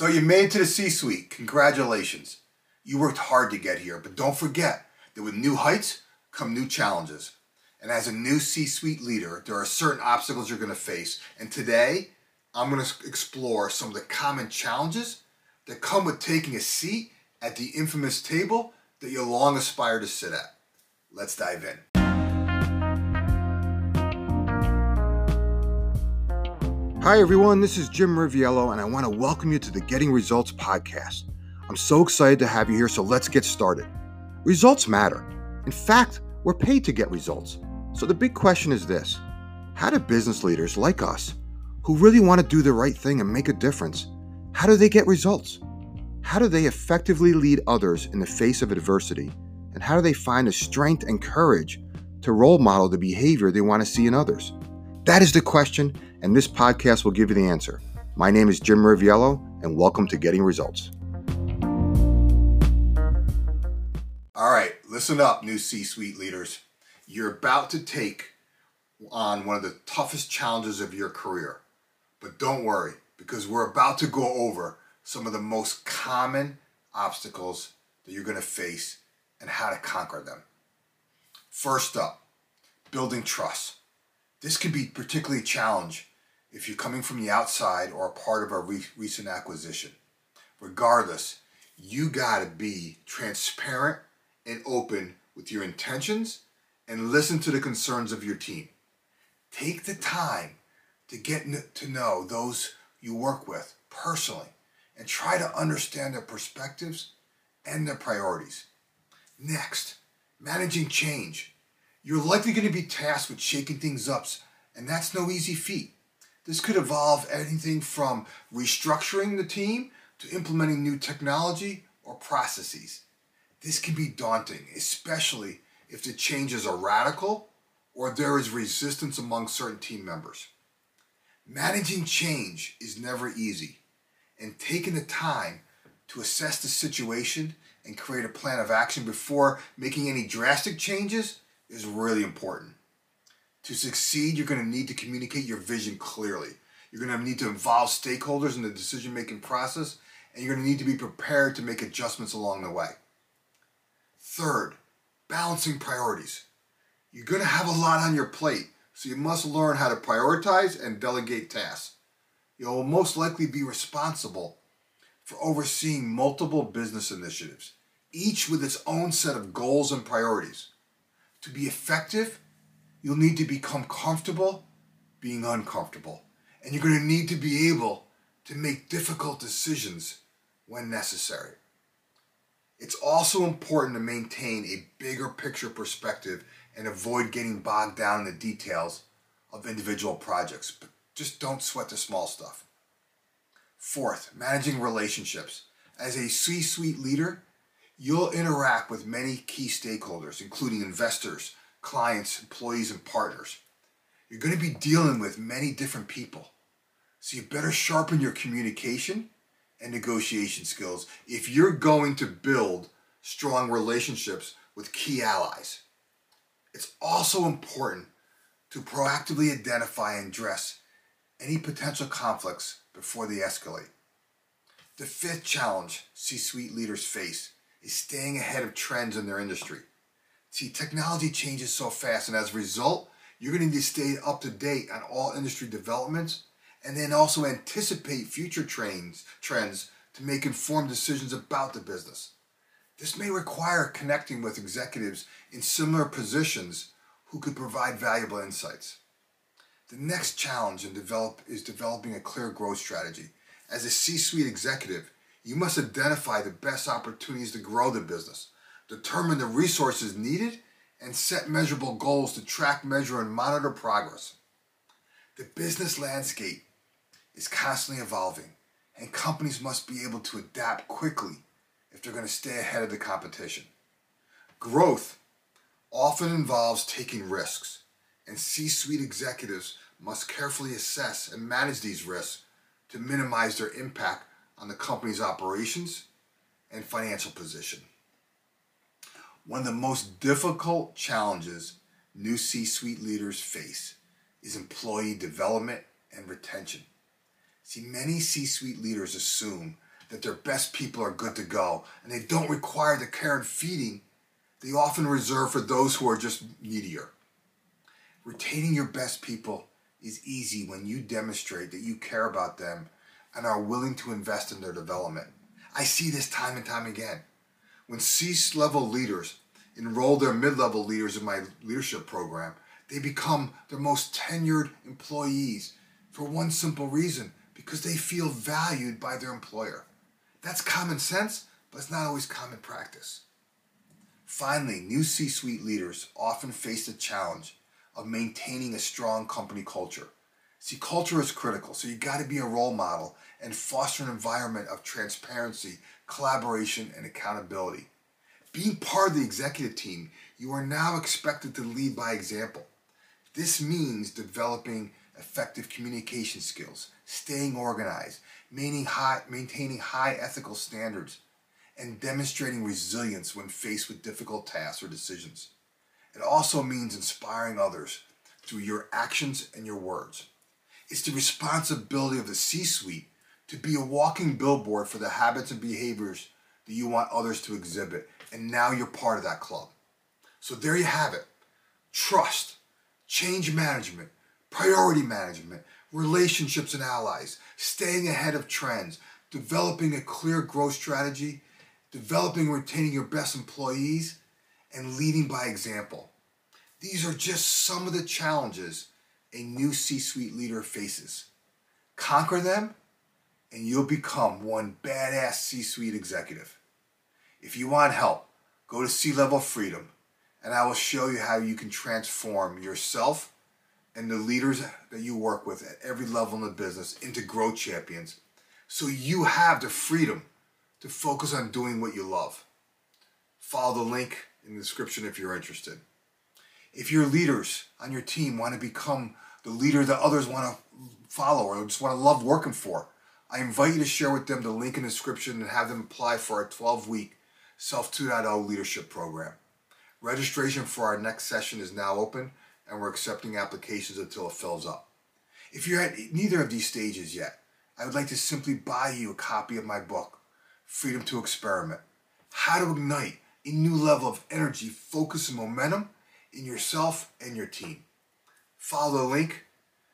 So you made it to the C-suite. Congratulations. You worked hard to get here, but don't forget that with new heights come new challenges. And as a new C-suite leader, there are certain obstacles you're going to face. And today, I'm going to explore some of the common challenges that come with taking a seat at the infamous table that you long aspired to sit at. Let's dive in. Hi, everyone. This is Jim Riviello, and I want to welcome you to the Getting Results podcast. I'm so excited to have you here, so let's get started. Results matter. In fact, we're paid to get results. So the big question is this How do business leaders like us, who really want to do the right thing and make a difference, how do they get results? How do they effectively lead others in the face of adversity? And how do they find the strength and courage to role model the behavior they want to see in others? That is the question, and this podcast will give you the answer. My name is Jim Riviello, and welcome to Getting Results. All right, listen up, new C suite leaders. You're about to take on one of the toughest challenges of your career. But don't worry, because we're about to go over some of the most common obstacles that you're going to face and how to conquer them. First up, building trust. This can be particularly a challenge if you're coming from the outside or a part of a re- recent acquisition. Regardless, you got to be transparent and open with your intentions and listen to the concerns of your team. Take the time to get to know those you work with personally and try to understand their perspectives and their priorities. Next, managing change. You're likely going to be tasked with shaking things up, and that's no easy feat. This could involve anything from restructuring the team to implementing new technology or processes. This can be daunting, especially if the changes are radical or there is resistance among certain team members. Managing change is never easy, and taking the time to assess the situation and create a plan of action before making any drastic changes is really important. To succeed, you're going to need to communicate your vision clearly. You're going to need to involve stakeholders in the decision making process, and you're going to need to be prepared to make adjustments along the way. Third, balancing priorities. You're going to have a lot on your plate, so you must learn how to prioritize and delegate tasks. You'll most likely be responsible for overseeing multiple business initiatives, each with its own set of goals and priorities. To be effective, you'll need to become comfortable being uncomfortable. And you're going to need to be able to make difficult decisions when necessary. It's also important to maintain a bigger picture perspective and avoid getting bogged down in the details of individual projects. But just don't sweat the small stuff. Fourth, managing relationships. As a C suite leader, you'll interact with many key stakeholders, including investors, clients, employees, and partners. You're going to be dealing with many different people. So you better sharpen your communication and negotiation skills if you're going to build strong relationships with key allies. It's also important to proactively identify and address any potential conflicts before they escalate. The fifth challenge C suite leaders face is staying ahead of trends in their industry. See, technology changes so fast, and as a result, you're going to need to stay up to date on all industry developments and then also anticipate future trends, trends to make informed decisions about the business. This may require connecting with executives in similar positions who could provide valuable insights. The next challenge in develop is developing a clear growth strategy. As a C-suite executive, you must identify the best opportunities to grow the business determine the resources needed, and set measurable goals to track, measure, and monitor progress. The business landscape is constantly evolving, and companies must be able to adapt quickly if they're going to stay ahead of the competition. Growth often involves taking risks, and C suite executives must carefully assess and manage these risks to minimize their impact on the company's operations and financial position. One of the most difficult challenges new C suite leaders face is employee development and retention. See, many C suite leaders assume that their best people are good to go and they don't require the care and feeding they often reserve for those who are just needier. Retaining your best people is easy when you demonstrate that you care about them and are willing to invest in their development. I see this time and time again. When C level leaders enroll their mid level leaders in my leadership program, they become their most tenured employees for one simple reason because they feel valued by their employer. That's common sense, but it's not always common practice. Finally, new C suite leaders often face the challenge of maintaining a strong company culture. See, culture is critical, so you got to be a role model and foster an environment of transparency, collaboration, and accountability. Being part of the executive team, you are now expected to lead by example. This means developing effective communication skills, staying organized, maintaining high, maintaining high ethical standards, and demonstrating resilience when faced with difficult tasks or decisions. It also means inspiring others through your actions and your words. It's the responsibility of the C suite to be a walking billboard for the habits and behaviors that you want others to exhibit. And now you're part of that club. So there you have it trust, change management, priority management, relationships and allies, staying ahead of trends, developing a clear growth strategy, developing and retaining your best employees, and leading by example. These are just some of the challenges a new C suite leader faces. Conquer them, and you'll become one badass C suite executive. If you want help, go to C Level Freedom, and I will show you how you can transform yourself and the leaders that you work with at every level in the business into growth champions so you have the freedom to focus on doing what you love. Follow the link in the description if you're interested. If your leaders on your team want to become the leader that others want to follow or just want to love working for, I invite you to share with them the link in the description and have them apply for our 12 week Self 2.0 leadership program. Registration for our next session is now open and we're accepting applications until it fills up. If you're at neither of these stages yet, I would like to simply buy you a copy of my book, Freedom to Experiment How to Ignite a New Level of Energy, Focus, and Momentum in yourself and your team. Follow the link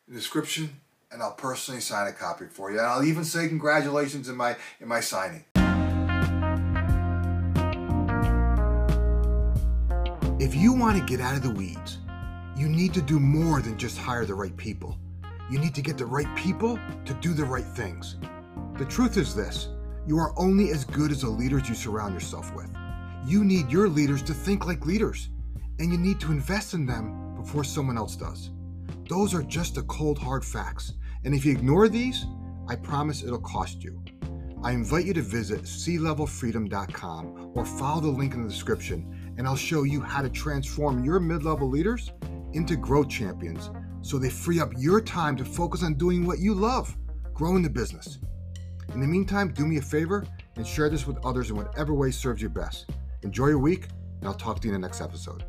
in the description and I'll personally sign a copy for you. And I'll even say congratulations in my in my signing. If you want to get out of the weeds, you need to do more than just hire the right people. You need to get the right people to do the right things. The truth is this you are only as good as the leaders you surround yourself with. You need your leaders to think like leaders, and you need to invest in them before someone else does. Those are just the cold, hard facts. And if you ignore these, I promise it'll cost you. I invite you to visit clevelfreedom.com or follow the link in the description, and I'll show you how to transform your mid level leaders into growth champions so they free up your time to focus on doing what you love growing the business. In the meantime, do me a favor and share this with others in whatever way serves you best. Enjoy your week, and I'll talk to you in the next episode.